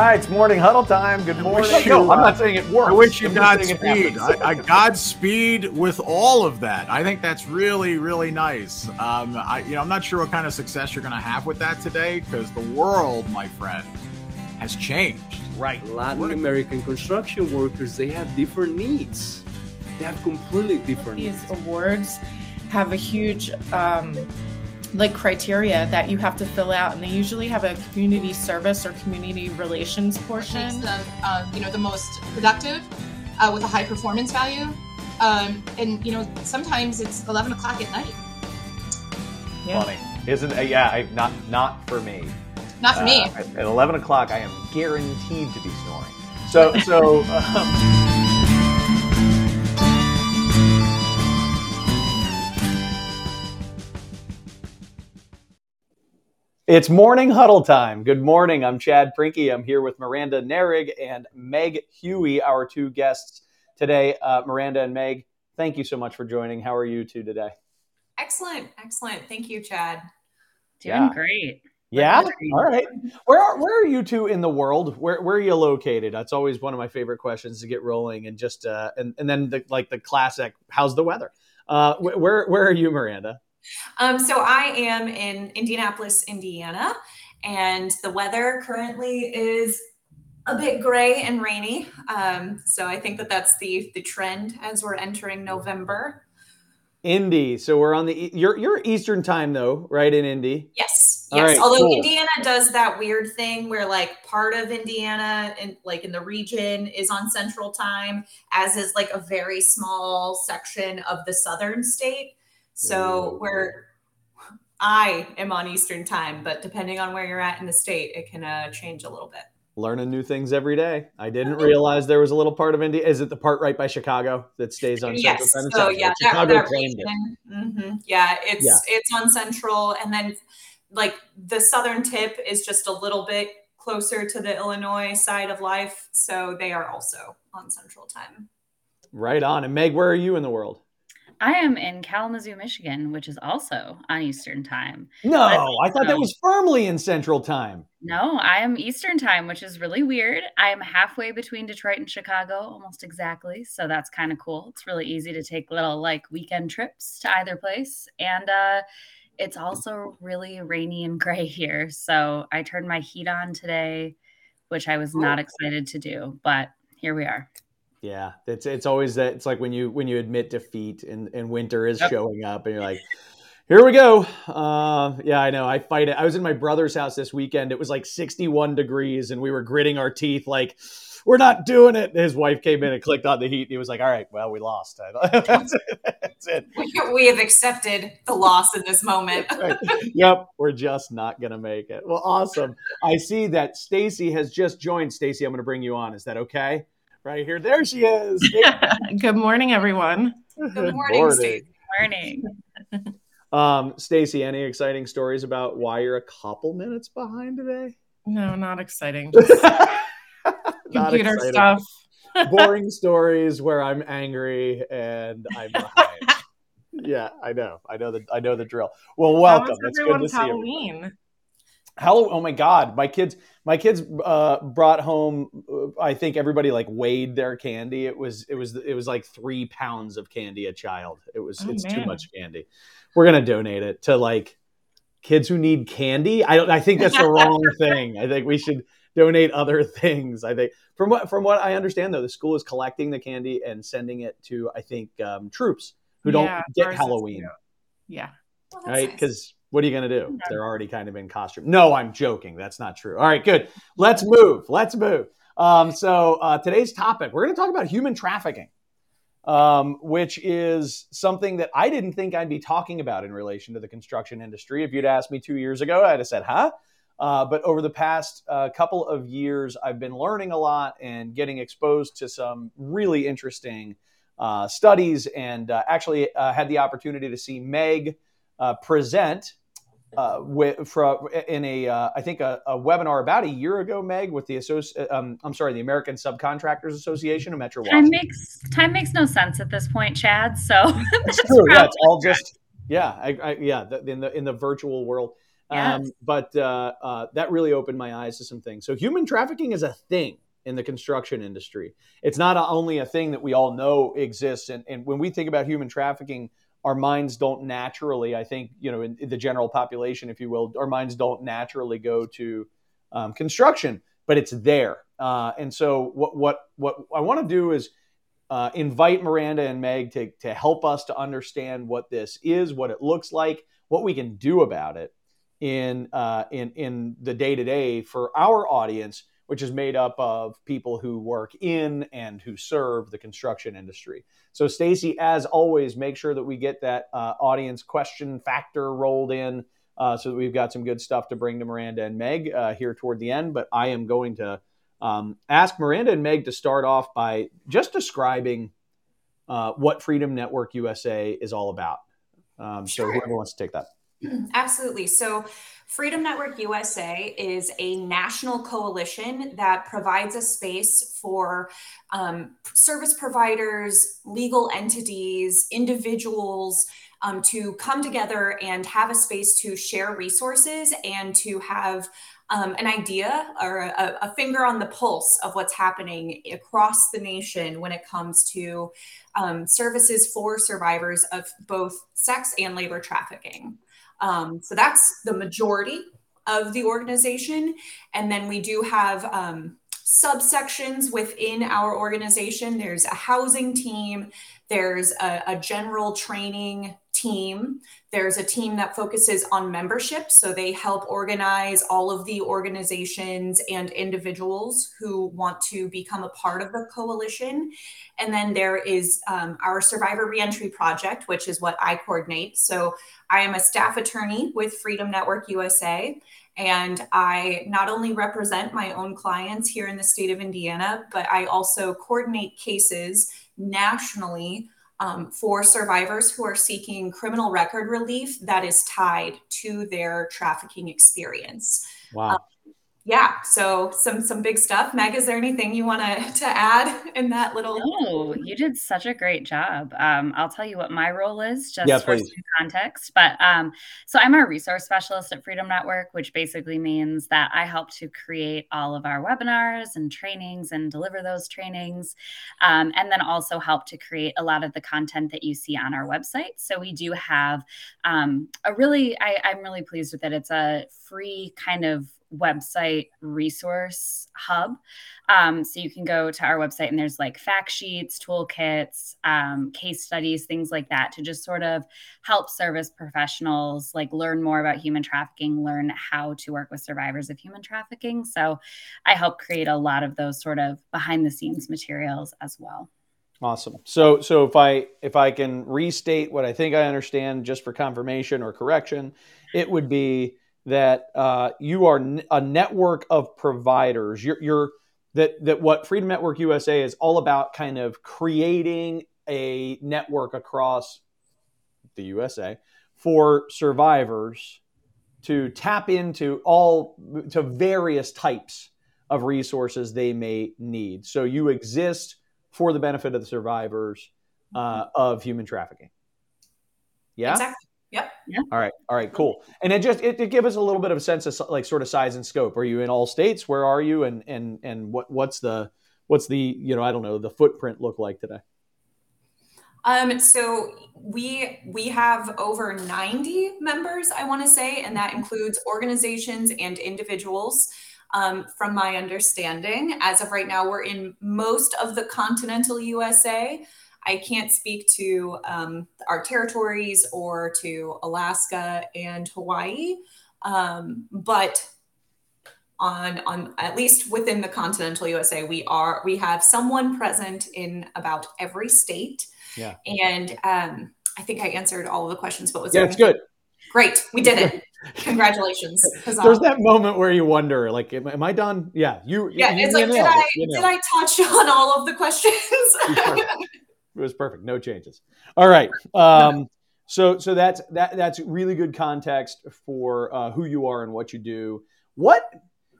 right, it's morning huddle time. Good morning. you, no, I'm not saying it works. I wish you I'm just saying it Godspeed. I, I Godspeed with all of that. I think that's really, really nice. Um, I, you know, I'm not sure what kind of success you're going to have with that today because the world, my friend, has changed. right. Latin American construction workers, they have different needs. They have completely different these needs. awards have a huge um, like criteria that you have to fill out and they usually have a community service or community relations portion them, uh, you know, the most productive uh, with a high performance value. Um, and you know, sometimes it's 11 o'clock at night. yeah. Funny, isn't? it? yeah, I, not not for me. Not for me. Uh, at 11 o'clock, I am guaranteed to be snoring. So so. Um, It's morning huddle time. Good morning. I'm Chad Prinky. I'm here with Miranda Nehrig and Meg Hughey, our two guests today. Uh, Miranda and Meg, thank you so much for joining. How are you two today? Excellent, excellent. Thank you, Chad. Doing Yeah. great. Yeah. Great. All right. Where are, where are you two in the world? Where where are you located? That's always one of my favorite questions to get rolling. And just uh, and and then the, like the classic, how's the weather? Uh, where where are you, Miranda? Um, so I am in Indianapolis, Indiana, and the weather currently is a bit gray and rainy. Um, so I think that that's the the trend as we're entering November. Indy. So we're on the you're you're Eastern time though, right? In Indy. Yes, yes. right, Although cool. Indiana does that weird thing where like part of Indiana and like in the region is on Central Time, as is like a very small section of the southern state. So Ooh. where I am on Eastern Time, but depending on where you're at in the state, it can uh, change a little bit. Learning new things every day. I didn't realize there was a little part of India. Is it the part right by Chicago that stays on Central yes. So yeah, that, Chicago that claimed it. region. mhm, Yeah, it's Yeah. it's on Central, and then like the southern tip is just a little bit closer to the Illinois side of life, so they are also on Central Time. Right on. And Meg, where are you in the world? I am in Kalamazoo, Michigan, which is also on Eastern Time. No, I thought that Um, was firmly in Central Time. No, I am Eastern Time, which is really weird. I am halfway between Detroit and Chicago, almost exactly. So that's kind of cool. It's really easy to take little like weekend trips to either place. And uh, it's also really rainy and gray here. So I turned my heat on today, which I was not excited to do, but here we are. Yeah, it's it's always that. It's like when you when you admit defeat and and winter is Yep. showing up, and you're like, "Here we go." Uh, yeah, I know. I fight it. I was in my brother's house this weekend. It was like 61 degrees, and we were gritting our teeth, like, "We're not doing it." And his wife came in and clicked on the heat. And he was like, "All right, well, we lost. That's it. That's it. We, have accepted the loss in this moment. Right. Yep, we're just not gonna make it. Well, awesome. I see that Stacy has just joined. Stacy, I'm gonna bring you on. Is that okay? Right here. There she is. good morning everyone Good morning, Stacey. Morning. Um, Stacy, any exciting stories about why you're a couple minutes behind today? no not exciting Not computer exciting. stuff Boring stories where I'm angry and I'm behind. yeah, I know. I know the I know the drill. Well, welcome. It's good to everyone's see you. Halloween Halloween. Oh my God, my kids, my kids uh, brought home. uh, I think everybody like weighed their candy. It was, it was, it was like three pounds of candy a child. It was, Oh, it's too much candy. We're gonna donate it to like kids who need candy. I don't. I think that's the wrong thing. I think we should donate other things. I think from what from what I understand though, the school is collecting the candy and sending it to I think um, troops who don't get Halloween yeah Well, that's right? nice. Because what are you going to do? They're already kind of in costume. No, I'm joking. That's not true. All right, good. Let's move. Let's move. Um, so uh, today's topic, we're going to talk about human trafficking, um, which is something that I didn't think I'd be talking about in relation to the construction industry. If you'd asked me two years ago, I'd have said, "Huh." Uh, but over the past uh, couple of years, I've been learning a lot and getting exposed to some really interesting uh, studies, and uh, actually uh, had the opportunity to see Meg uh, present uh, with for, in a uh, I think a, a webinar about a year ago, Meg, with the associ- um, I'm sorry, the American Subcontractors Association of Metro Time makes time makes no sense at this point, Chad. So It's that's true. Yeah, it's all just yeah, I, I, yeah. The, in the in the virtual world, Um, but uh, uh, that really opened my eyes to some things. So human trafficking is a thing in the construction industry. It's not only a thing that we all know exists. And, and when we think about human trafficking, our minds don't naturally, I think, you know, in, in the general population, if you will, our minds don't naturally go to um, construction, but it's there. Uh, and so what, what, what I want to do is uh, invite Miranda and Meg to, to help us to understand what this is, what it looks like, what we can do about it in uh, in in the day to day for our audience, which is made up of people who work in and who serve the construction industry. So, Stacy, as always, make sure that we get that uh, audience question factor rolled in. Uh, so that we've got some good stuff to bring to Miranda and Meg uh, here toward the end. But I am going to um, ask Miranda and Meg to start off by just describing uh, what Freedom Network USA is all about. Um, sure. So whoever wants to take that. Absolutely. So, Freedom Network USA is a national coalition that provides a space for um, service providers, legal entities, individuals um, to come together and have a space to share resources and to have um, an idea or a, a, finger on the pulse of what's happening across the nation when it comes to um, services for survivors of both sex and labor trafficking. Um, so that's the majority of the organization. And then we do have um, subsections within our organization. There's a housing team, there's a, a, general training team, there's a team that focuses on membership. So they help organize all of the organizations and individuals who want to become a part of the coalition. And then there is um, our Survivor Reentry Project, which is what I coordinate. So I am a staff attorney with Freedom Network USA. And I not only represent my own clients here in the state of Indiana, but I also coordinate cases nationally um, for survivors who are seeking criminal record relief that is tied to their trafficking experience. Wow. Um, yeah so some some big stuff. Meg is there anything you want to to add in that little no you did such a great job. Um, i'll tell you what my role is just yeah, for some context but um, so i'm a resource specialist at freedom network which basically means that i help to create all of our webinars and trainings and deliver those trainings um, and then also help to create a lot of the content that you see on our website. So we do have um, a really I, i'm really pleased with it. It's a free kind of website resource hub. Um, so you can go to our website and there's like fact sheets, toolkits, um, case studies, things like that to just sort of help service professionals like learn more about human trafficking, learn how to work with survivors of human trafficking. So I help create a lot of those sort of behind the scenes materials as well. Awesome. So so if I if I can restate what I think I understand just for confirmation or correction, it would be that uh, you are a network of providers. You're, you're that that what Freedom Network USA is all about, kind of creating a network across the USA for survivors to tap into all to various types of resources they may need. So you exist for the benefit of the survivors uh, of human trafficking. Yeah. Exactly. Yep. Yeah. All right. All right. Cool. And it just it, it give us a little bit of a sense of like sort of size and scope. Are you in all states? Where are you? And and and what what's the what's the you know I don't know the footprint look like today? Um, so we we have over 90 members, I want to say, and that includes organizations and individuals. Um, from my understanding, as of right now, we're in most of the continental USA. I can't speak to um, our territories or to Alaska and Hawaii, um, but on on at least within the continental USA, we are we have someone present in about every state. Yeah, and um, I think I answered all of the questions. But was yeah, it's good. Great, we did it. Congratulations. There's that moment where you wonder, like, am, am I done? Yeah, you. Yeah, you, it's like, did I did I touch on all of the questions? it was perfect. No changes. All right. Um, so so that's that that's really good context for uh, who you are and what you do. What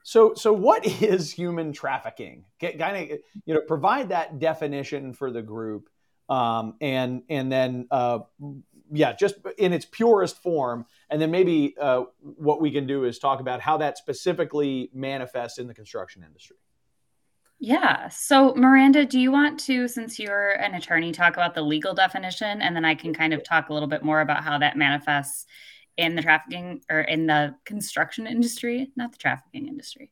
so so what is human trafficking? Get kind of you know provide that definition for the group, um, and and then uh, yeah, just in its purest form, and then maybe uh, what we can do is talk about how that specifically manifests in the construction industry. Yeah. So, Miranda, do you want to, since you're an attorney, talk about the legal definition, and then I can kind of talk a little bit more about how that manifests in the trafficking or in the construction industry, not the trafficking industry?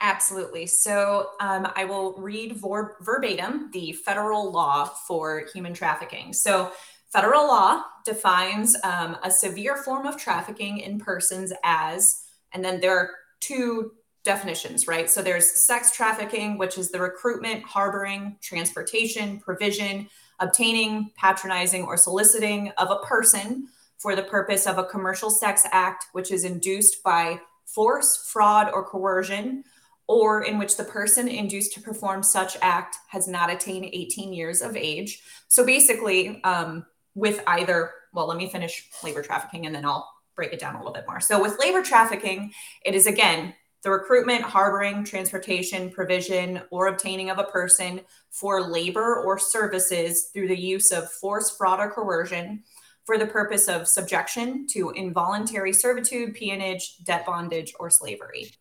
Absolutely. So um, I will read vor- verbatim the federal law for human trafficking. So, federal law defines um, a severe form of trafficking in persons as, and then there are two definitions, right? So there's sex trafficking, which is the recruitment, harboring, transportation, provision, obtaining, patronizing, or soliciting of a person for the purpose of a commercial sex act, which is induced by force, fraud, or coercion or in which the person induced to perform such act has not attained 18 years of age. So basically, um, with either, well, let me finish labor trafficking and then I'll break it down a little bit more. So with labor trafficking, it is again the recruitment, harboring, transportation, provision, or obtaining of a person for labor or services through the use of force, fraud, or coercion for the purpose of subjection to involuntary servitude, peonage, debt bondage, or slavery.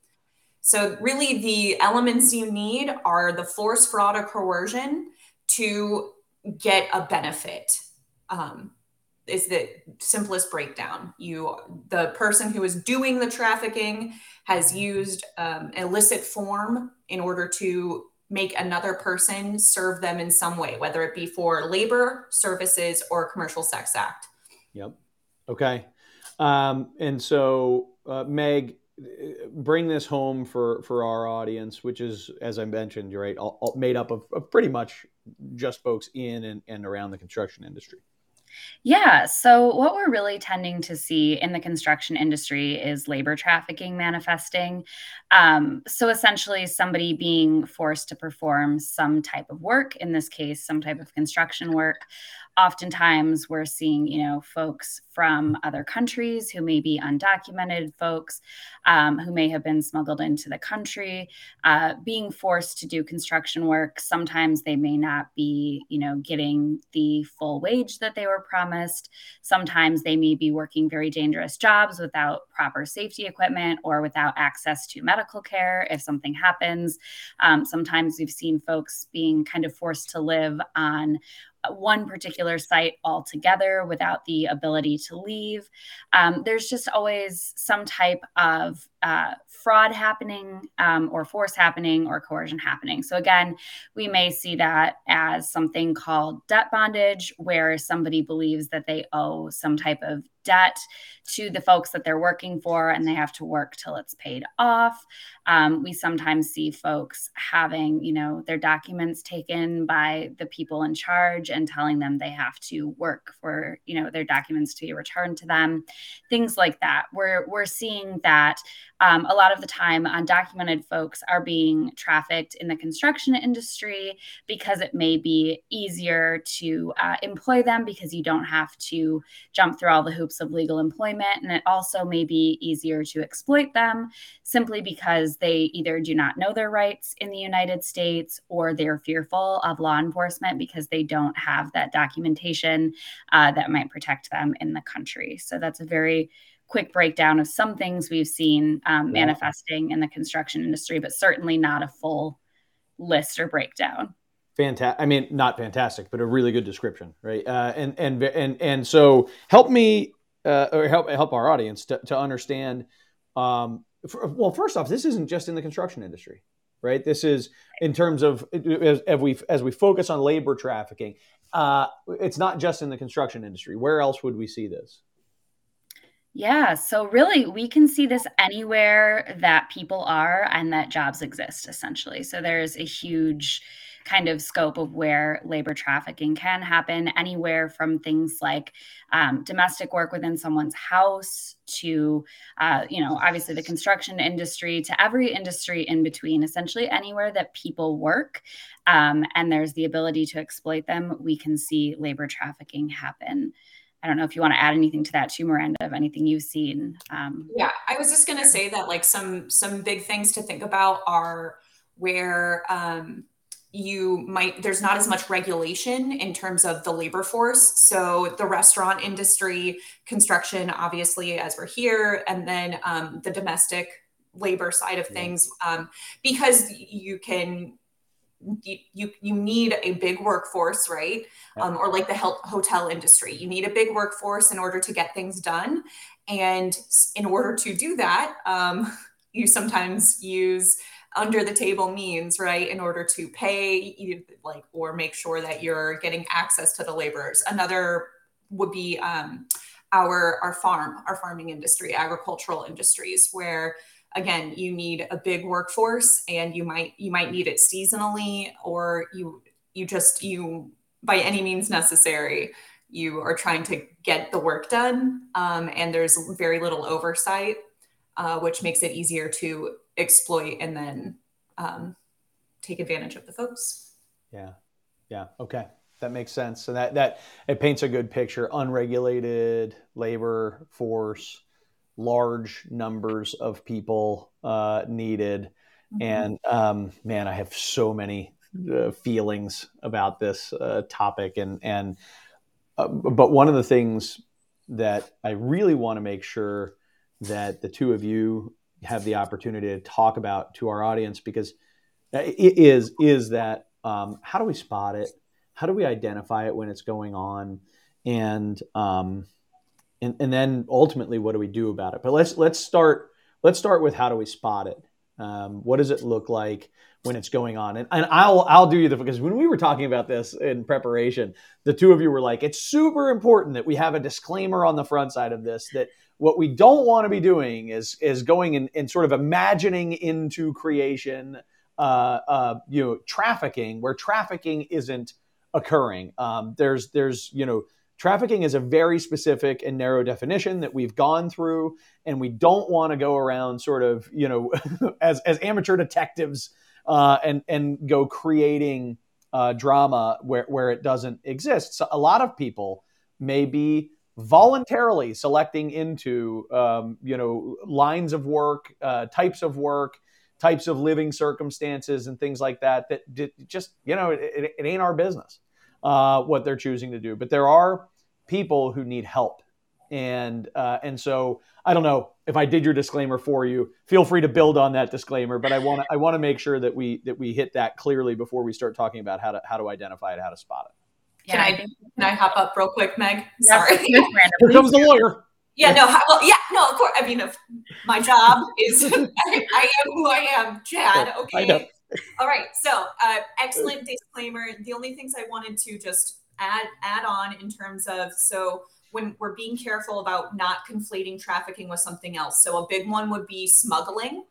So, really, the elements you need are the force, fraud, or coercion to get a benefit. Um, is the simplest breakdown. You, the person who is doing the trafficking, has used um, illicit form in order to make another person serve them in some way, whether it be for labor, services, or commercial sex act. Yep. Okay. Um, and so, uh, Meg, bring this home for for our audience, which is, as I mentioned, right, all, all made up of, of, pretty much just folks in and, and around the construction industry. Yeah. So, what we're really tending to see in the construction industry is labor trafficking manifesting. Um, so, essentially, somebody being forced to perform some type of work, in this case, some type of construction work, oftentimes we're seeing you know folks from other countries who may be undocumented folks um, who may have been smuggled into the country uh, being forced to do construction work. Sometimes they may not be you know getting the full wage that they were promised. Sometimes they may be working very dangerous jobs without proper safety equipment or without access to medical care if something happens. Um, sometimes we've seen folks being kind of forced to live on one particular site altogether without the ability to leave. Um, there's just always some type of uh, fraud happening um, or force happening or coercion happening. So, again, we may see that as something called debt bondage, where somebody believes that they owe some type of debt to the folks that they're working for and they have to work till it's paid off. Um, we sometimes see folks having, you know, their documents taken by the people in charge and telling them they have to work for, you know, their documents to be returned to them, things like that. We're, we're seeing that um, a lot of the time, undocumented folks are being trafficked in the construction industry because it may be easier to uh, employ them because you don't have to jump through all the hoops of legal employment. And it also may be easier to exploit them simply because they either do not know their rights in the United States or they're fearful of law enforcement because they don't have that documentation uh, that might protect them in the country. So that's a very quick breakdown of some things we've seen um, manifesting in the construction industry, but certainly not a full list or breakdown. Fantastic. I mean, not fantastic, but a really good description, right? Uh, and and and and so help me uh, or help help our audience to, to understand. Um, for, well, first off, this isn't just in the construction industry, right? This is in terms of as, as we as we focus on labor trafficking. Uh, it's not just in the construction industry. Where else would we see this? Yeah, so really, we can see this anywhere that people are and that jobs exist, essentially. So there's a huge kind of scope of where labor trafficking can happen, anywhere from things like um, domestic work within someone's house to, uh, you know, obviously the construction industry to every industry in between, essentially anywhere that people work um, and there's the ability to exploit them, we can see labor trafficking happen. I don't know if you want to add anything to that too, Miranda, of anything you've seen. Um, yeah, I was just going to say that like some some big things to think about are where um, you might there's not as much regulation in terms of the labor force so the restaurant industry construction obviously as we're here and then um, the domestic labor side of things um, because you can you, you need a big workforce right? Um, or like the health, hotel industry. You need a big workforce in order to get things done. And in order to do that um, you sometimes use under the table means, right, in order to pay, like, or make sure that you're getting access to the laborers. Another would be um, our our farm, our farming industry, agricultural industries, where again you need a big workforce, and you might you might need it seasonally, or you you just you by any means necessary you are trying to get the work done um, and there's very little oversight uh, which makes it easier to exploit and then um, take advantage of the folks. Yeah, yeah, okay, that makes sense. So that that it paints a good picture. Unregulated labor force, large numbers of people uh, needed, mm-hmm. and um, man, I have so many uh, feelings about this uh, topic, and and uh, but one of the things that I really want to make sure that the two of you have the opportunity to talk about to our audience because it is is that um, how do we spot it? How do we identify it when it's going on? And um, and and then ultimately, what do we do about it? But let's let's start let's start with how do we spot it? Um, what does it look like when it's going on? And, and I'll I'll do you the because when we were talking about this in preparation, the two of you were like, it's super important that we have a disclaimer on the front side of this that what we don't want to be doing is is going and, and sort of imagining into creation, uh, uh, you know, trafficking where trafficking isn't occurring. Um, there's there's you know trafficking is a very specific and narrow definition that we've gone through, and we don't want to go around sort of you know as as amateur detectives uh, and and go creating uh, drama where where it doesn't exist. So a lot of people may be voluntarily selecting into um, you know lines of work, uh, types of work, types of living circumstances, and things like that. That just you know it, it ain't our business uh, what they're choosing to do. But there are people who need help, and uh, and so I don't know if I did your disclaimer for you. Feel free to build on that disclaimer, but I want to I want to make sure that we that we hit that clearly before we start talking about how to how to identify it, how to spot it. Can I can I hop up real quick, Meg? Sorry. Here comes the lawyer. Yeah, no, well, yeah, no, of course. I mean, if my job is, I, I, am who I am, Chad. Okay. All right. So, uh, excellent disclaimer. The only things I wanted to just add add on in terms of so when we're being careful about not conflating trafficking with something else. So, a big one would be smuggling.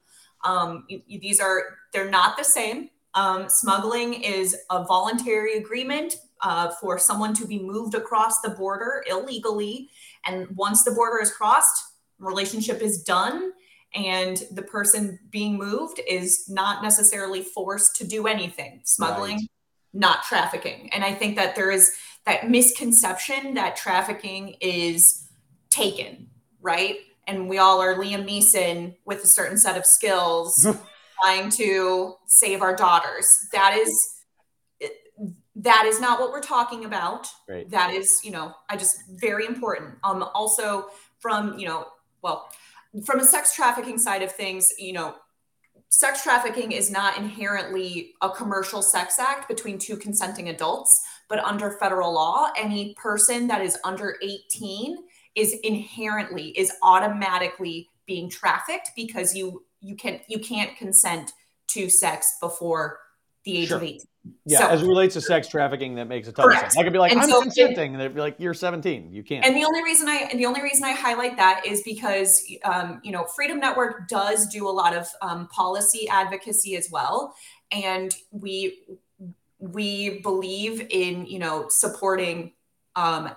Um, these are they're not the same. Um, smuggling is a voluntary agreement uh, for someone to be moved across the border illegally. And once the border is crossed, relationship is done. And the person being moved is not necessarily forced to do anything. Smuggling, right. Not trafficking. And I think that there is that misconception that trafficking is taken, right? And we all are Liam Neeson with a certain set of skills trying to save our daughters. That is that is not what we're talking about right. that is you know i just very important um also from you know well from a sex trafficking side of things you know sex trafficking is not inherently a commercial sex act between two consenting adults but under federal law any person that is under 18 is inherently is automatically being trafficked because you you can you can't consent to sex before the age sure. of 18 yeah, so, as it relates to sex trafficking, that makes a ton correct. of sense. I could be like, and I'm so consenting, and they'd be like, you're 17, you can't. And the only reason I and the only reason I highlight that is because um, you know Freedom Network does do a lot of um, policy advocacy as well, and we we believe in you know supporting um,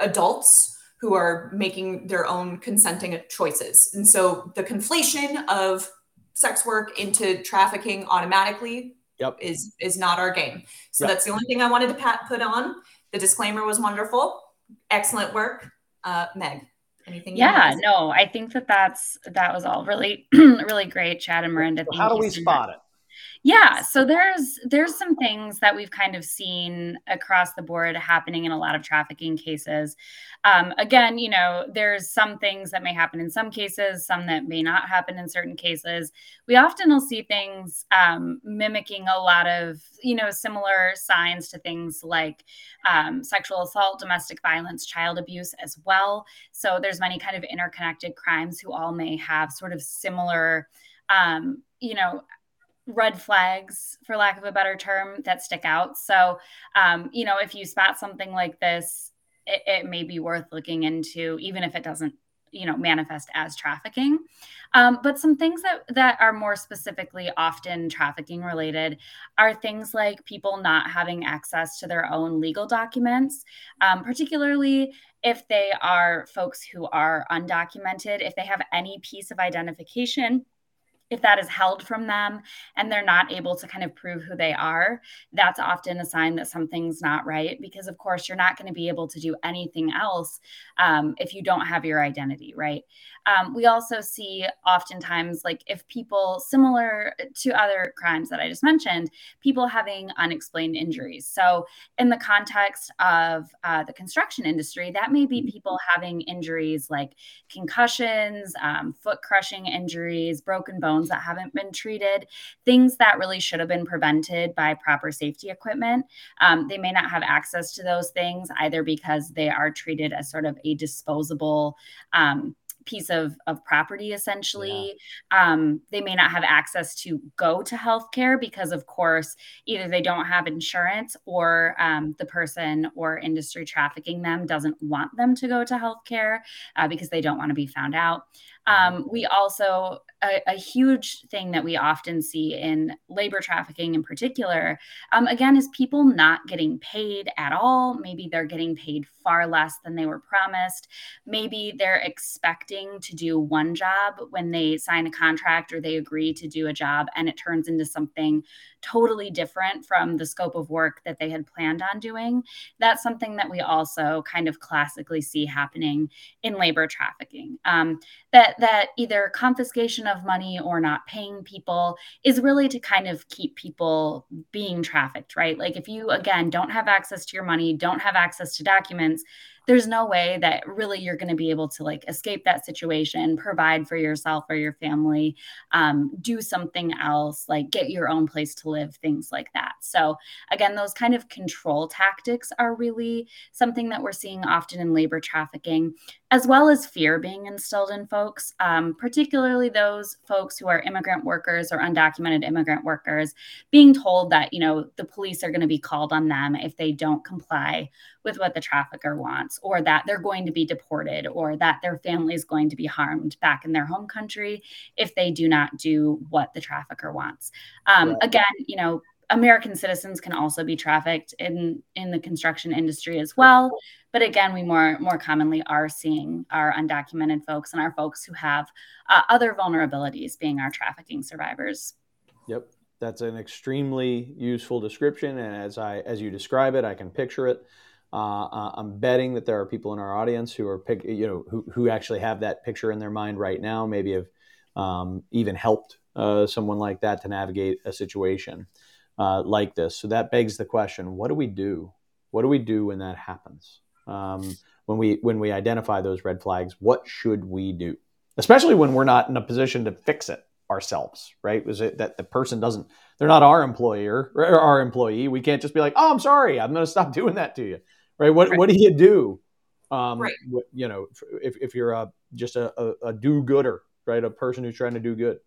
adults who are making their own consenting choices, and so the conflation of sex work into trafficking automatically yep. is is not our game. So yep. that's the only thing I wanted to pat, put on. The disclaimer was wonderful. Excellent work, uh, Meg. Anything? yeah, no, I think that that's that was all really really great, Chad and Miranda. how do we spot it? Yeah, so there's there's some things that we've kind of seen across the board happening in a lot of trafficking cases. Um, again, you know, there's some things that may happen in some cases, some that may not happen in certain cases. We often will see things um, mimicking a lot of you know similar signs to things like um, sexual assault, domestic violence, child abuse as well. So there's many kind of interconnected crimes who all may have sort of similar um, you know red flags for lack of a better term that stick out. So um, you know if you spot something like this it, it, may be worth looking into even if it doesn't you know manifest as trafficking. Um, but some things that that are more specifically often trafficking related are things like people not having access to their own legal documents um, particularly if they are folks who are undocumented if they have any piece of identification if that is held from them and they're not able to kind of prove who they are, that's often a sign that something's not right. Because, of course, you're not going to be able to do anything else um, if you don't have your identity, right? Um, we also see oftentimes, like, if people similar to other crimes that I just mentioned, people having unexplained injuries. So, in the context of uh, the construction industry, that may be people having injuries like concussions, um, foot crushing injuries, broken bones that haven't been treated, things that really should have been prevented by proper safety equipment. Um, they may not have access to those things either because they are treated as sort of a disposable. Um, piece of, of property essentially yeah. um, they may not have access to go to healthcare because of course either they don't have insurance or um, the person or industry trafficking them doesn't want them to go to healthcare uh, because they don't want to be found out um, we also a, a, huge thing that we often see in labor trafficking in particular, um, again, is people not getting paid at all. Maybe they're getting paid far less than they were promised. Maybe they're expecting to do one job when they sign a contract or they agree to do a job and it turns into something totally different from the scope of work that they had planned on doing. That's something that we also kind of classically see happening in labor trafficking. Um, that that either confiscation of money or not paying people is really to kind of keep people being trafficked, right? Like if you again don't have access to your money, don't have access to documents, there's no way that really you're going to be able to like escape that situation, provide for yourself or your family, um, do something else, like get your own place to live, things like that. So, again, those kind of control tactics are really something that we're seeing often in labor trafficking, as well as fear being instilled in folks, um, particularly those folks who are immigrant workers or undocumented immigrant workers, being told that, you know, the police are going to be called on them if they don't comply with what the trafficker wants, or that they're going to be deported, or that their family is going to be harmed back in their home country if they do not do what the trafficker wants. Um, right. Again, you know, American citizens can also be trafficked in in the construction industry as well. But again, we more more commonly are seeing our undocumented folks and our folks who have uh, other vulnerabilities being our trafficking survivors. Yep, that's an extremely useful description, and as I as you describe it, I can picture it. Uh, uh, I'm betting that there are people in our audience who are, pick, you know, who, who actually have that picture in their mind right now. Maybe have um, even helped uh, someone like that to navigate a situation uh, like this. So that begs the question: What do we do? What do we do when that happens? Um, when we when we identify those red flags, what should we do? Especially when we're not in a position to fix it ourselves, right? Was it that the person doesn't? They're not our employer or our employee. We can't just be like, "Oh, I'm sorry, I'm going to stop doing that to you." right? What right. what do you do? Um, right. you know, if, if you're a just a, a, a do gooder, right? A person who's trying to do good.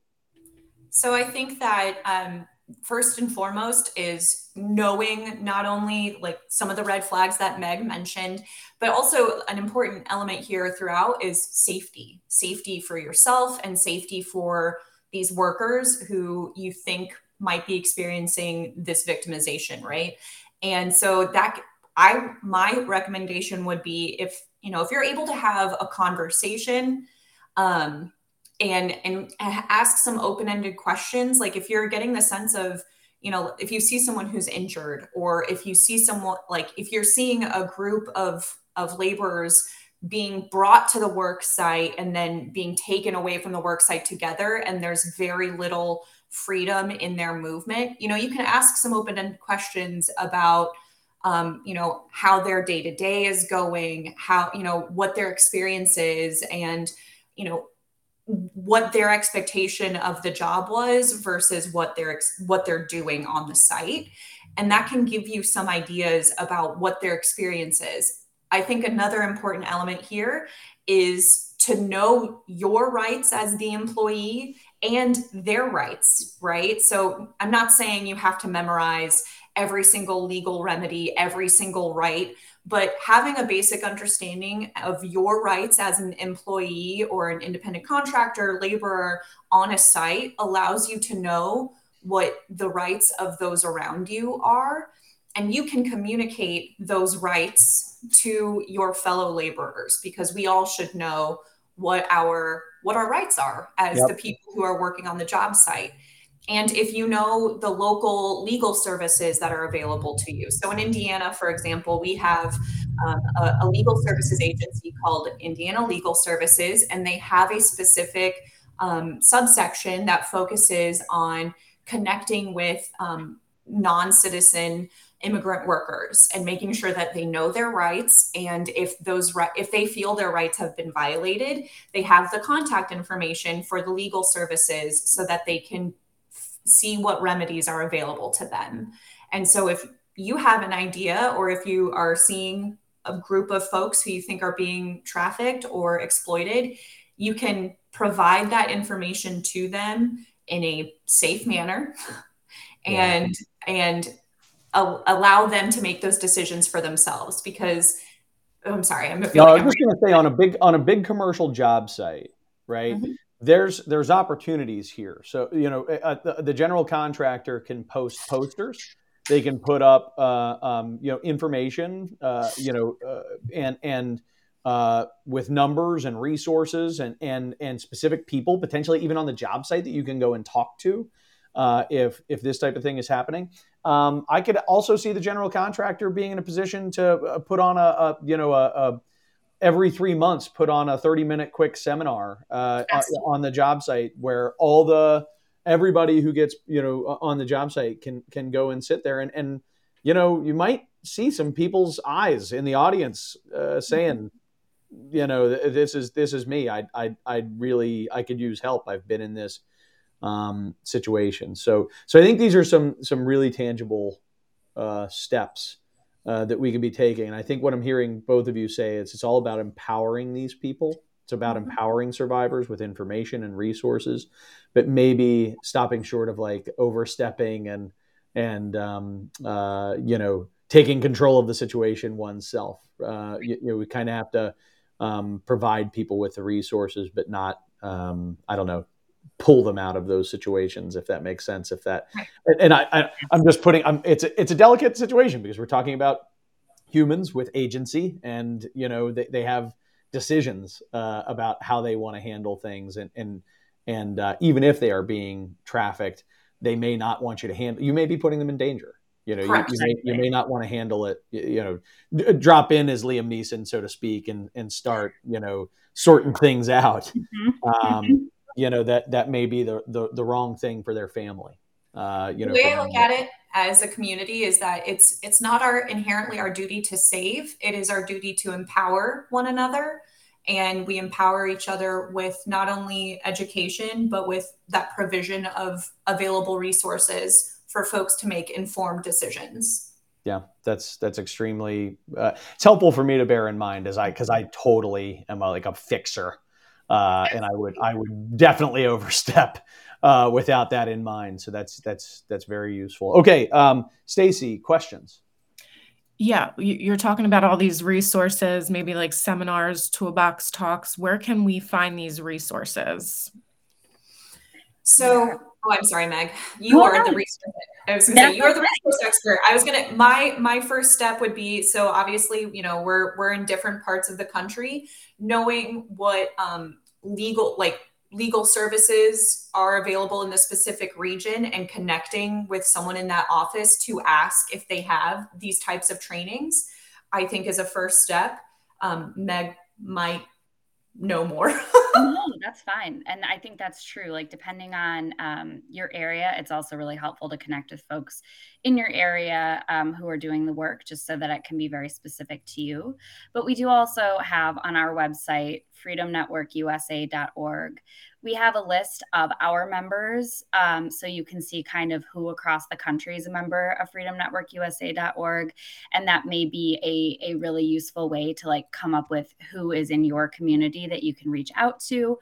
So I think that um, first and foremost is knowing not only like some of the red flags that Meg mentioned, but also an important element here throughout is safety, safety for yourself and safety for these workers who you think might be experiencing this victimization, right? And so that I my recommendation would be if you know if you're able to have a conversation um, and and ask some open-ended questions. Like if you're getting the sense of you know if you see someone who's injured or if you see someone like if you're seeing a group of of laborers being brought to the work site and then being taken away from the work site together and there's very little freedom in their movement you know you can ask some open-ended questions about um, you know how their day-to-day is going how you know what their experience is and you know what their expectation of the job was versus what they're what they're doing on the site. And that can give you some ideas about what their experience is. I think another important element here is to know your rights as the employee and their rights right? So i'm not saying you have to memorize every single legal remedy every single right but having a basic understanding of your rights as an employee or an independent contractor, laborer on a site allows you to know what the rights of those around you are. And you can communicate those rights to your fellow laborers because we all should know what our what our rights are as yep. the people who are working on the job site and if you know the local legal services that are available to you. So in Indiana, for example, we have um, a, a, legal services agency called Indiana Legal Services, and they have a specific um, subsection that focuses on connecting with um, non citizen immigrant workers and making sure that they know their rights and if those if they feel their rights have been violated they have the contact information for the legal services so that they can see what remedies are available to them. And so if you have an idea or if you are seeing a group of folks who you think are being trafficked or exploited, you can provide that information to them in a safe manner and yeah. and a- allow them to make those decisions for themselves because oh, I'm sorry, I'm no, like I was just going to say on a big on a big commercial job site, right? Mm-hmm there's there's opportunities here. So you know, uh, the, general contractor can post posters. They can put up uh, um, you know information, uh, you know, uh, and and uh, with numbers and resources and and and specific people potentially even on the job site that you can go and talk to uh, if if this type of thing is happening. Um, I could also see the general contractor being in a position to put on a, a you know a every three months put on a 30 minute quick seminar uh, on the job site where all the everybody who gets you know on the job site can can go and sit there and and you know you might see some people's eyes in the audience uh, saying you know this is this is me. I i i really i could use help. I've been in this um, situation. So so i think these are some some really tangible uh, steps uh, that we can be taking. And I think what I'm hearing both of you say is it's all about empowering these people. It's about mm-hmm. empowering survivors with information and resources, but maybe stopping short of like overstepping and and um, uh, you know taking control of the situation oneself. Uh, you, you, know, we kind of have to um, provide people with the resources, but not um, I don't know pull them out of those situations if that makes sense if that and I, I am just putting I'm, it's a, it's a delicate situation because we're talking about humans with agency and you know they, they have decisions uh, about how they want to handle things and and and uh, even if they are being trafficked they may not want you to handle you may be putting them in danger. You know you, you, may, you may not want to handle it you know d- drop in as liam neeson so to speak and and start you know sorting things out. Mm-hmm. um, you know that that may be the the, the wrong thing for their family. Uh, you know, the way I look at it as a community is that it's it's not our inherently our duty to save. It is our duty to empower one another, and we empower each other with not only education but with that provision of available resources for folks to make informed decisions. Yeah, that's that's extremely. Uh, it's helpful for me to bear in mind as I because I totally am a, like a fixer uh, and I would I would definitely overstep uh, without that in mind. So that's that's that's very useful. Okay, um, Stacy, questions. Yeah, you're talking about all these resources, maybe like seminars, toolbox talks. Where can we find these resources? So, oh, I'm sorry, Meg. You are the resource. I was to say you are the resource expert. I was going to my my first step would be so obviously you know we're we're in different parts of the country. Knowing what um, legal like legal services are available in the specific region and connecting with someone in that office to ask if they have these types of trainings i think is a first step. Um, meg might know more. no, that's fine. And I think that's true. Like, depending on um, your area, it's also really helpful to connect with folks in your area um, who are doing the work just so that it can be very specific to you. But we do also have on our website, freedomnetworkusa.org, we have a list of our members. Um, so you can see kind of who across the country is a member of freedomnetworkusa.org. And that may be a, a really useful way to like come up with who is in your community that you can reach out to.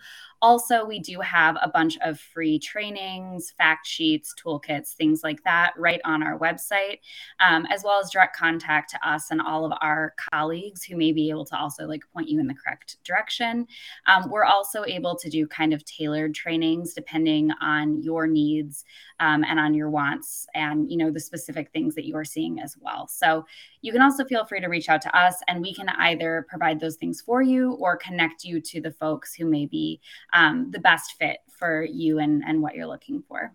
Also, we do have a bunch of free trainings, fact sheets, toolkits, things like that right on our website, um, as well as direct contact to us and all of our colleagues who may be able to also like point you in the correct direction. Um, we're also able to do kind of tailored trainings depending on your needs um, and on your wants and you know the specific things that you are seeing as well. So you can also feel free to reach out to us and we can either provide those things for you or connect you to the folks who may be um, the best fit for you and, and what you're looking for.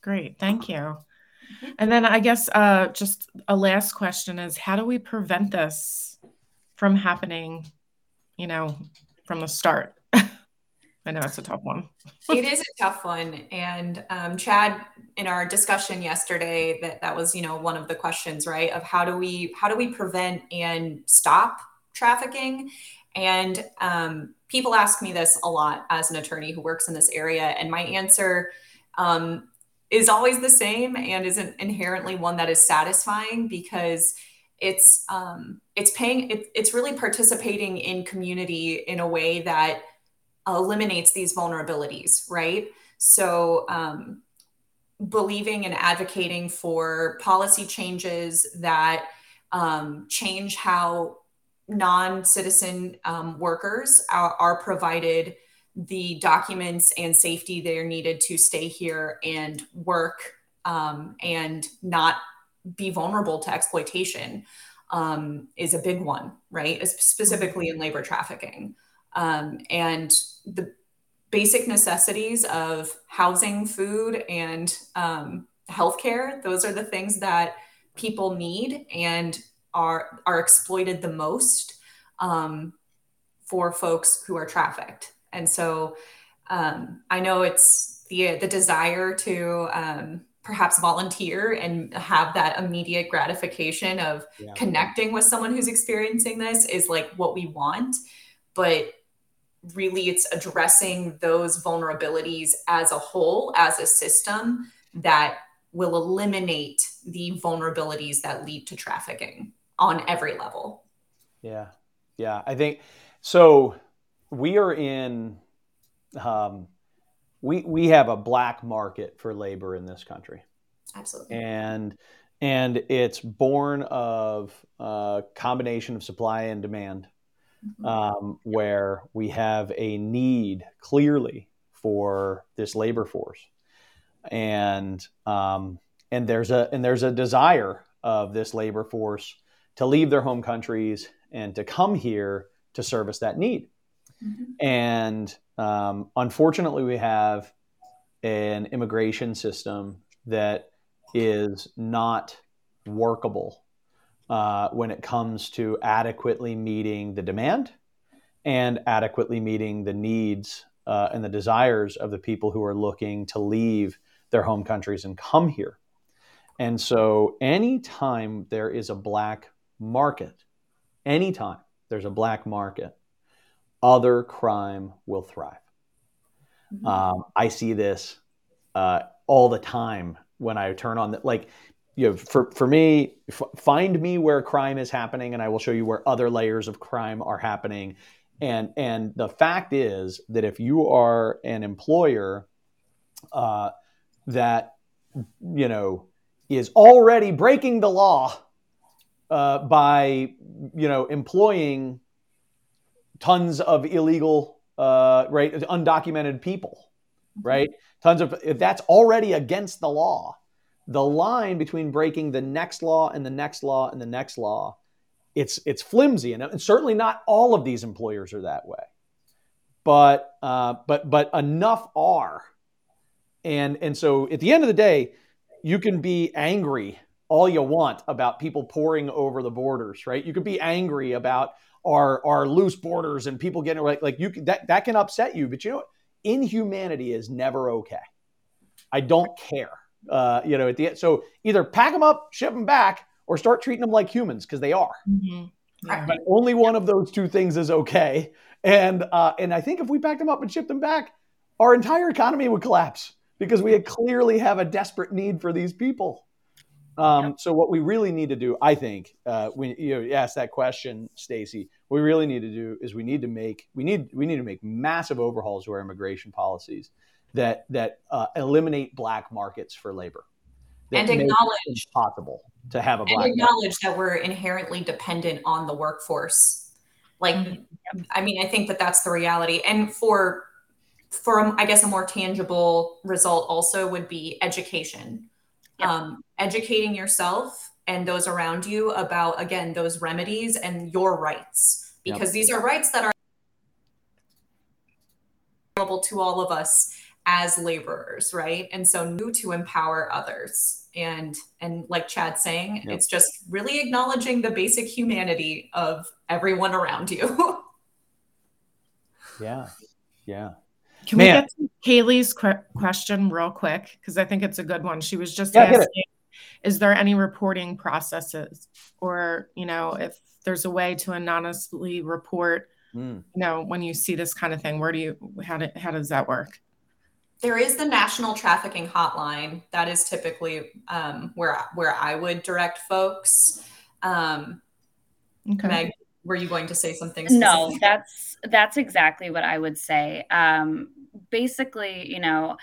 Great. Thank you. Mm-hmm. And then I guess uh, just a last question is how do we prevent this from happening, you know, from the start? I know it's a tough one. it is a tough one. And um, Chad, in our discussion yesterday, that that was, you know, one of the questions, right? Of how do we how do we prevent and stop trafficking? And um, people ask me this a lot as an attorney who works in this area, and my answer um, is always the same and isn't inherently one that is satisfying because it's um, it's paying it, it's really participating in community in a way that eliminates these vulnerabilities, right? So, um, believing and advocating for policy changes that um, change how non citizen um, workers are, are, provided the documents and safety they're needed to stay here and work um, and not be vulnerable to exploitation um, is a big one, right? Specifically in labor trafficking. Um, and the basic necessities of housing, food, and um, healthcare. Those are the things that people need and are are exploited the most um, for folks who are trafficked. And so um, I know it's the the desire to um, perhaps volunteer and have that immediate gratification of yeah. connecting with someone who's experiencing this is like what we want, but really it's addressing those vulnerabilities as a whole, as a system that will eliminate the vulnerabilities that lead to trafficking on every level. Yeah. Yeah. I think so. We are in, um, we, we have a black market for labor in this country. Absolutely. And, and it's born of a combination of supply and demand mm-hmm. um, where we have a need clearly for this labor force, and um, and there's a and there's a desire of this labor force to leave their home countries and to come here to service that need. Mm-hmm. And um, unfortunately, we have an immigration system that is not workable uh, when it comes to adequately meeting the demand and adequately meeting the needs uh, and the desires of the people who are looking to leave their home countries and come here. And so, anytime there is a black market, anytime there's a black market, other crime will thrive. Mm-hmm. Um, I see this uh, all the time when I turn on the like you know, for, for me, f- find me where crime is happening, and I will show you where other layers of crime are happening. And and the fact is that if you are an employer uh, that you know is already breaking the law uh, by you know employing tons of illegal uh, right undocumented people, right? Tons of if that's already against the law the line between breaking the next law and the next law and the next law it's it's flimsy. And, certainly not all of these employers are that way. But uh, but but enough are. And and so at the end of the day you can be angry all you want about people pouring over the borders right you could be angry about our are loose borders and people getting like like you can, that that can upset you. But you know, what? inhumanity is never okay. I don't care. Uh, you know, at the end, so either pack them up, ship them back, or start treating them like humans because they are. Mm-hmm. Yeah. But only one of those two things is okay. And uh, and I think if we packed them up and shipped them back, our entire economy would collapse because we clearly have a desperate need for these people. Um, yep. So what we really need to do, I think, uh, when you, know, ask that question, Stacy, what we really need to do is we need to make we need we need to make massive overhauls to our immigration policies that that uh, eliminate black markets for labor and acknowledge possible to have a black and acknowledge market. that we're inherently dependent on the workforce. Like, mm-hmm. I mean, I think that that's the reality, and for for I guess a more tangible result also would be education um, educating yourself and those around you about again those remedies and your rights. Because yep. these are rights that are available to all of us as laborers right? And so new to empower others. And and like chad saying yep. it's just really acknowledging the basic humanity of everyone around you. Yeah. Yeah can Man. we get to Haley's qu- question real quick? Because I think it's a good one. She was just yeah, asking, is there any reporting processes or, you know, if there's a way to anonymously report, mm. you know, when you see this kind of thing, where do you, how, do, how does that work? There is the National Trafficking Hotline. That is typically um, where, where I would direct folks. Um, okay. Meg, were you going to say something no that's that's exactly what i would say. Um basically you know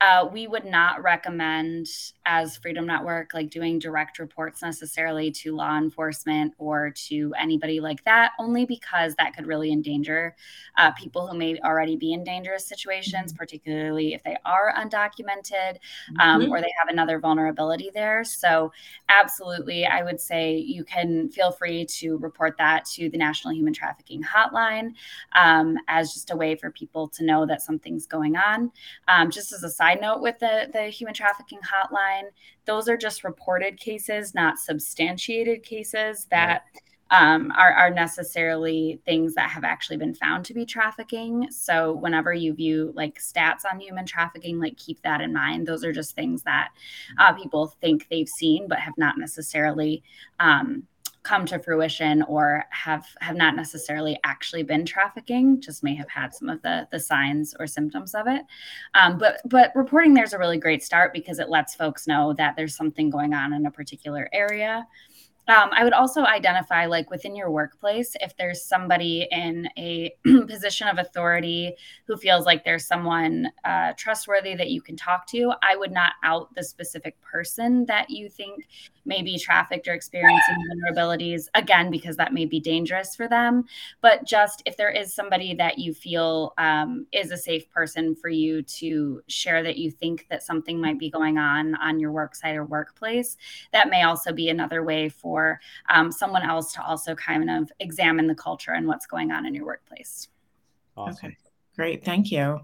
uh, we would not recommend as freedom network like doing direct reports necessarily to law enforcement or to anybody like that only because that could really endanger uh, people who may already be in dangerous situations mm-hmm. particularly if they are undocumented um, mm-hmm. or they have another vulnerability there so absolutely i would say you can feel free to report that to the national human trafficking hotline um, as just a way for people to know that something's going on um, just as a side note with the, the human trafficking hotline, those are just reported cases, not substantiated cases that um, are, are necessarily things that have actually been found to be trafficking. So whenever you view like stats on human trafficking, like keep that in mind. Those are just things that uh, people think they've seen, but have not necessarily um, come to fruition or have have not necessarily actually been trafficking just may have had some of the the signs or symptoms of it um, but but reporting there's a really great start because it lets folks know that there's something going on in a particular area um, I would also identify, like within your workplace, if there's somebody in a position of authority who feels like there's someone uh, trustworthy that you can talk to. I would not out the specific person that you think may be trafficked or experiencing vulnerabilities, again, because that may be dangerous for them. But just if there is somebody that you feel um, is a safe person for you to share that you think that something might be going on on your work site or workplace, that may also be another way for for um, someone else to also kind of examine the culture and what's going on in your workplace. Awesome. Okay, great. Thank you.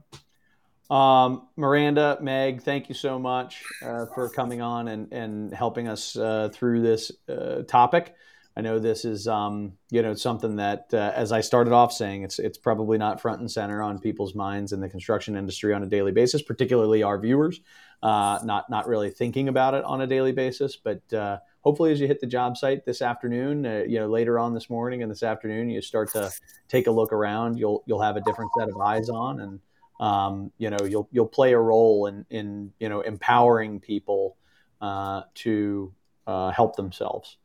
Um, Miranda, Meg, thank you so much uh, for coming on and, and helping us uh, through this uh, topic. I know this is, um, you know, something that, uh, as I started off saying, it's it's probably not front and center on people's minds in the construction industry on a daily basis, particularly our viewers, uh, not not really thinking about it on a daily basis. But uh, hopefully as you hit the job site this afternoon, you know, later on this morning and this afternoon, you start to take a look around. You'll you'll have a different set of eyes on, and um, you know, you'll you'll play a role in in you know empowering people uh, to uh, help themselves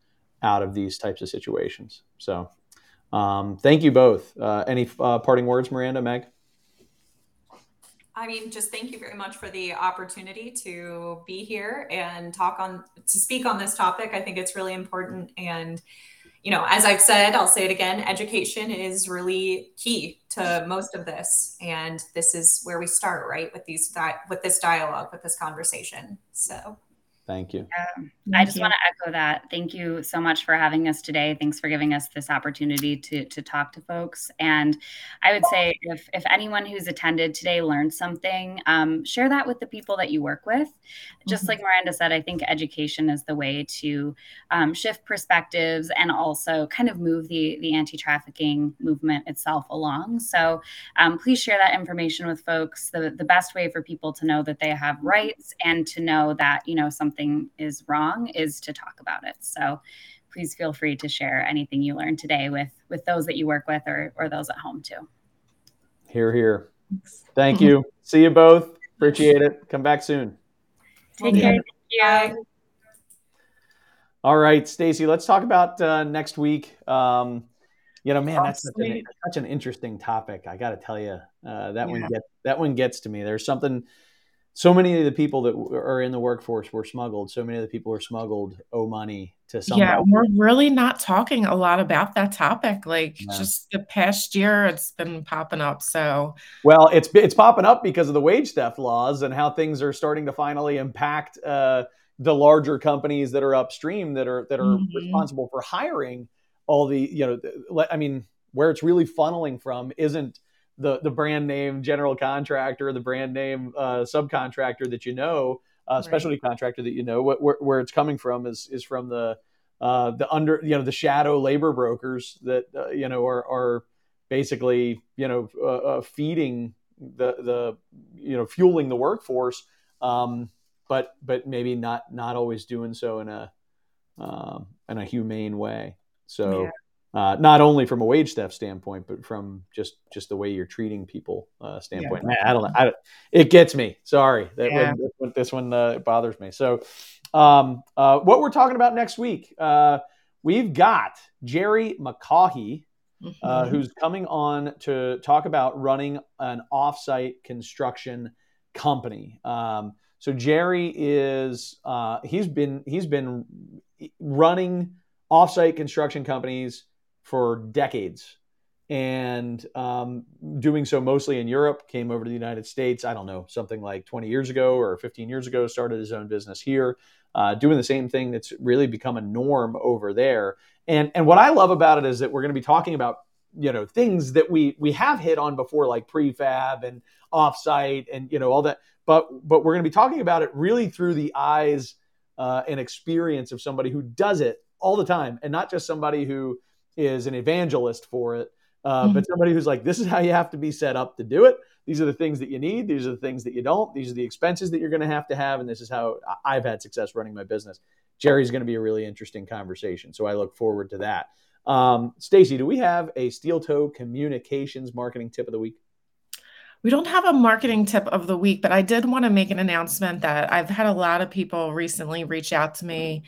out of these types of situations. So, um, thank you both. Uh, any uh, parting words, Miranda, Meg? I mean, just thank you very much for the opportunity to be here and talk on to speak on this topic. I think it's really important. And, you know, as I've said, I'll say it again, education is really key to most of this. And this is where we start, right? With these with this dialogue, with this conversation. So Thank you. Um, I just want to echo that. Thank you so much for having us today. Thanks for giving us this opportunity to to talk to folks. And I would say if if anyone who's attended today learned something, um, share that with the people that you work with. Just mm-hmm. like Miranda said, I think education is the way to um, shift perspectives and also kind of move the the anti trafficking movement itself along. So um, please share that information with folks. The the best way for people to know that they have rights and to know that you know something something is wrong is to talk about it. So please feel free to share anything you learned today with with those that you work with or or those at home too. Here, here. Thank you. See you both. Appreciate it. Come back soon. Take care. Thank you. All right, Stacy, let's talk about uh, next week. Um, you know, man, that's such an, such an, interesting topic. I got to tell you, uh, that yeah. one gets that one gets to me. There's something so many of the people that are in the workforce were smuggled. So many of the people who are smuggled owe money to somebody. Yeah, we're really not talking a lot about that topic. Like yeah. just the past year, it's been popping up. So well, it's it's popping up because of the wage theft laws and how things are starting to finally impact uh, the larger companies that are upstream that are that are mm-hmm. responsible for hiring all the you know. I mean, where it's really funneling from isn't the the brand name general contractor, the brand name uh, subcontractor that you know, uh, specialty right. contractor that you know, what, where, where it's coming from is is from the uh, the under you know the shadow labor brokers that uh, you know are are basically you know uh, uh, feeding the the you know fueling the workforce, um, but but maybe not not always doing so in a um, in a humane way. So. Yeah uh, not only from a wage theft standpoint, but from just just the way you're treating people uh, standpoint. Yeah. I don't know. I, it gets me. Sorry, that yeah. one, this one, this one uh, bothers me. So, um, uh, what we're talking about next week, uh, we've got Jerry McCaughey, uh, mm-hmm. who's coming on to talk about running an offsite construction company. Um, so Jerry is he's been he's been running offsite construction companies for decades and um, doing so mostly in Europe, came over to the United States, I don't know, something like 20 years ago or 15 years ago, started his own business here, uh, doing the same thing that's really become a norm over there. And, and what I love about it is that we're going to be talking about you know things that we we have hit on before like prefab and offsite and you know all that but but we're going to be talking about it really through the eyes uh, and experience of somebody who does it all the time and not just somebody who is an evangelist for it, uh, mm-hmm. but somebody who's like, this is how you have to be set up to do it. These are the things that you need. These are the things that you don't. These are the expenses that you're going to have to have. And this is how I've had success running my business. Jerry's going to be a really interesting conversation. So I look forward to that. Um, Stacy, do we have a steel toe communications marketing tip of the week? We don't have a marketing tip of the week, but I did want to make an announcement that I've had a lot of people recently reach out to me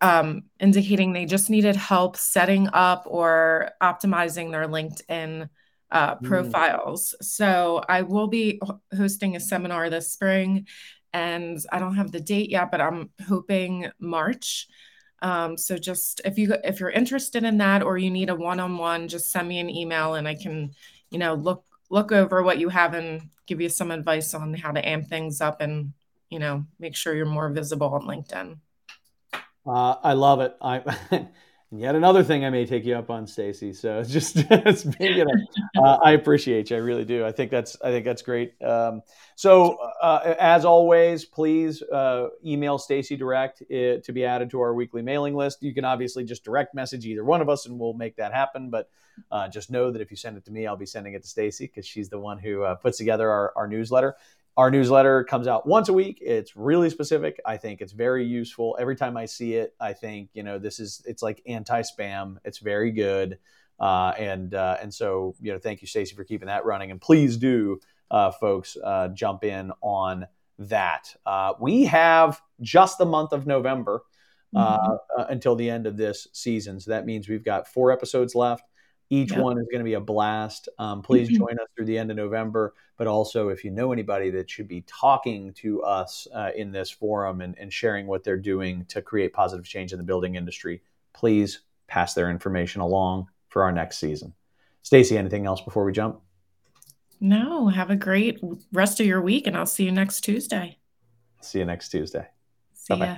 um, indicating they just needed help setting up or optimizing their LinkedIn uh, mm. profiles. Mm. So I will be hosting a seminar this spring, and I don't have the date yet, but I'm hoping March. Um, so just if you if you're interested in that or you need a one-on-one, just send me an email and I can, you know, look look over what you have and give you some advice on how to amp things up and you know make sure you're more visible on LinkedIn. Uh, I love it. I yet another thing I may take you up on, Stacy. So it's just you know, uh, I appreciate you. I really do. I think that's I think that's great. Um, so uh, as always, please uh, email Stacy direct uh, to be added to our weekly mailing list. You can obviously just direct message either one of us, and we'll make that happen. But uh, just know that if you send it to me, I'll be sending it to Stacy because she's the one who puts together our, our newsletter. Our newsletter comes out once a week. It's really specific. I think it's very useful. Every time I see it, I think, you know, this is, it's like anti spam. It's very good. Uh, and, uh, and so, you know, thank you, Stacy, for keeping that running. And please do, uh, folks, uh, jump in on that. Uh, we have just the month of November uh, mm-hmm. until the end of this season. So that means we've got four episodes left. Each yep. one is going to be a blast. Um, please mm-hmm. join us through the end of November. But also, if you know anybody that should be talking to us uh, in this forum and, and sharing what they're doing to create positive change in the building industry, please pass their information along for our next season. Stacy, anything else before we jump? No, have a great rest of your week, and I'll see you next Tuesday. See you next Tuesday. See Bye-bye. ya.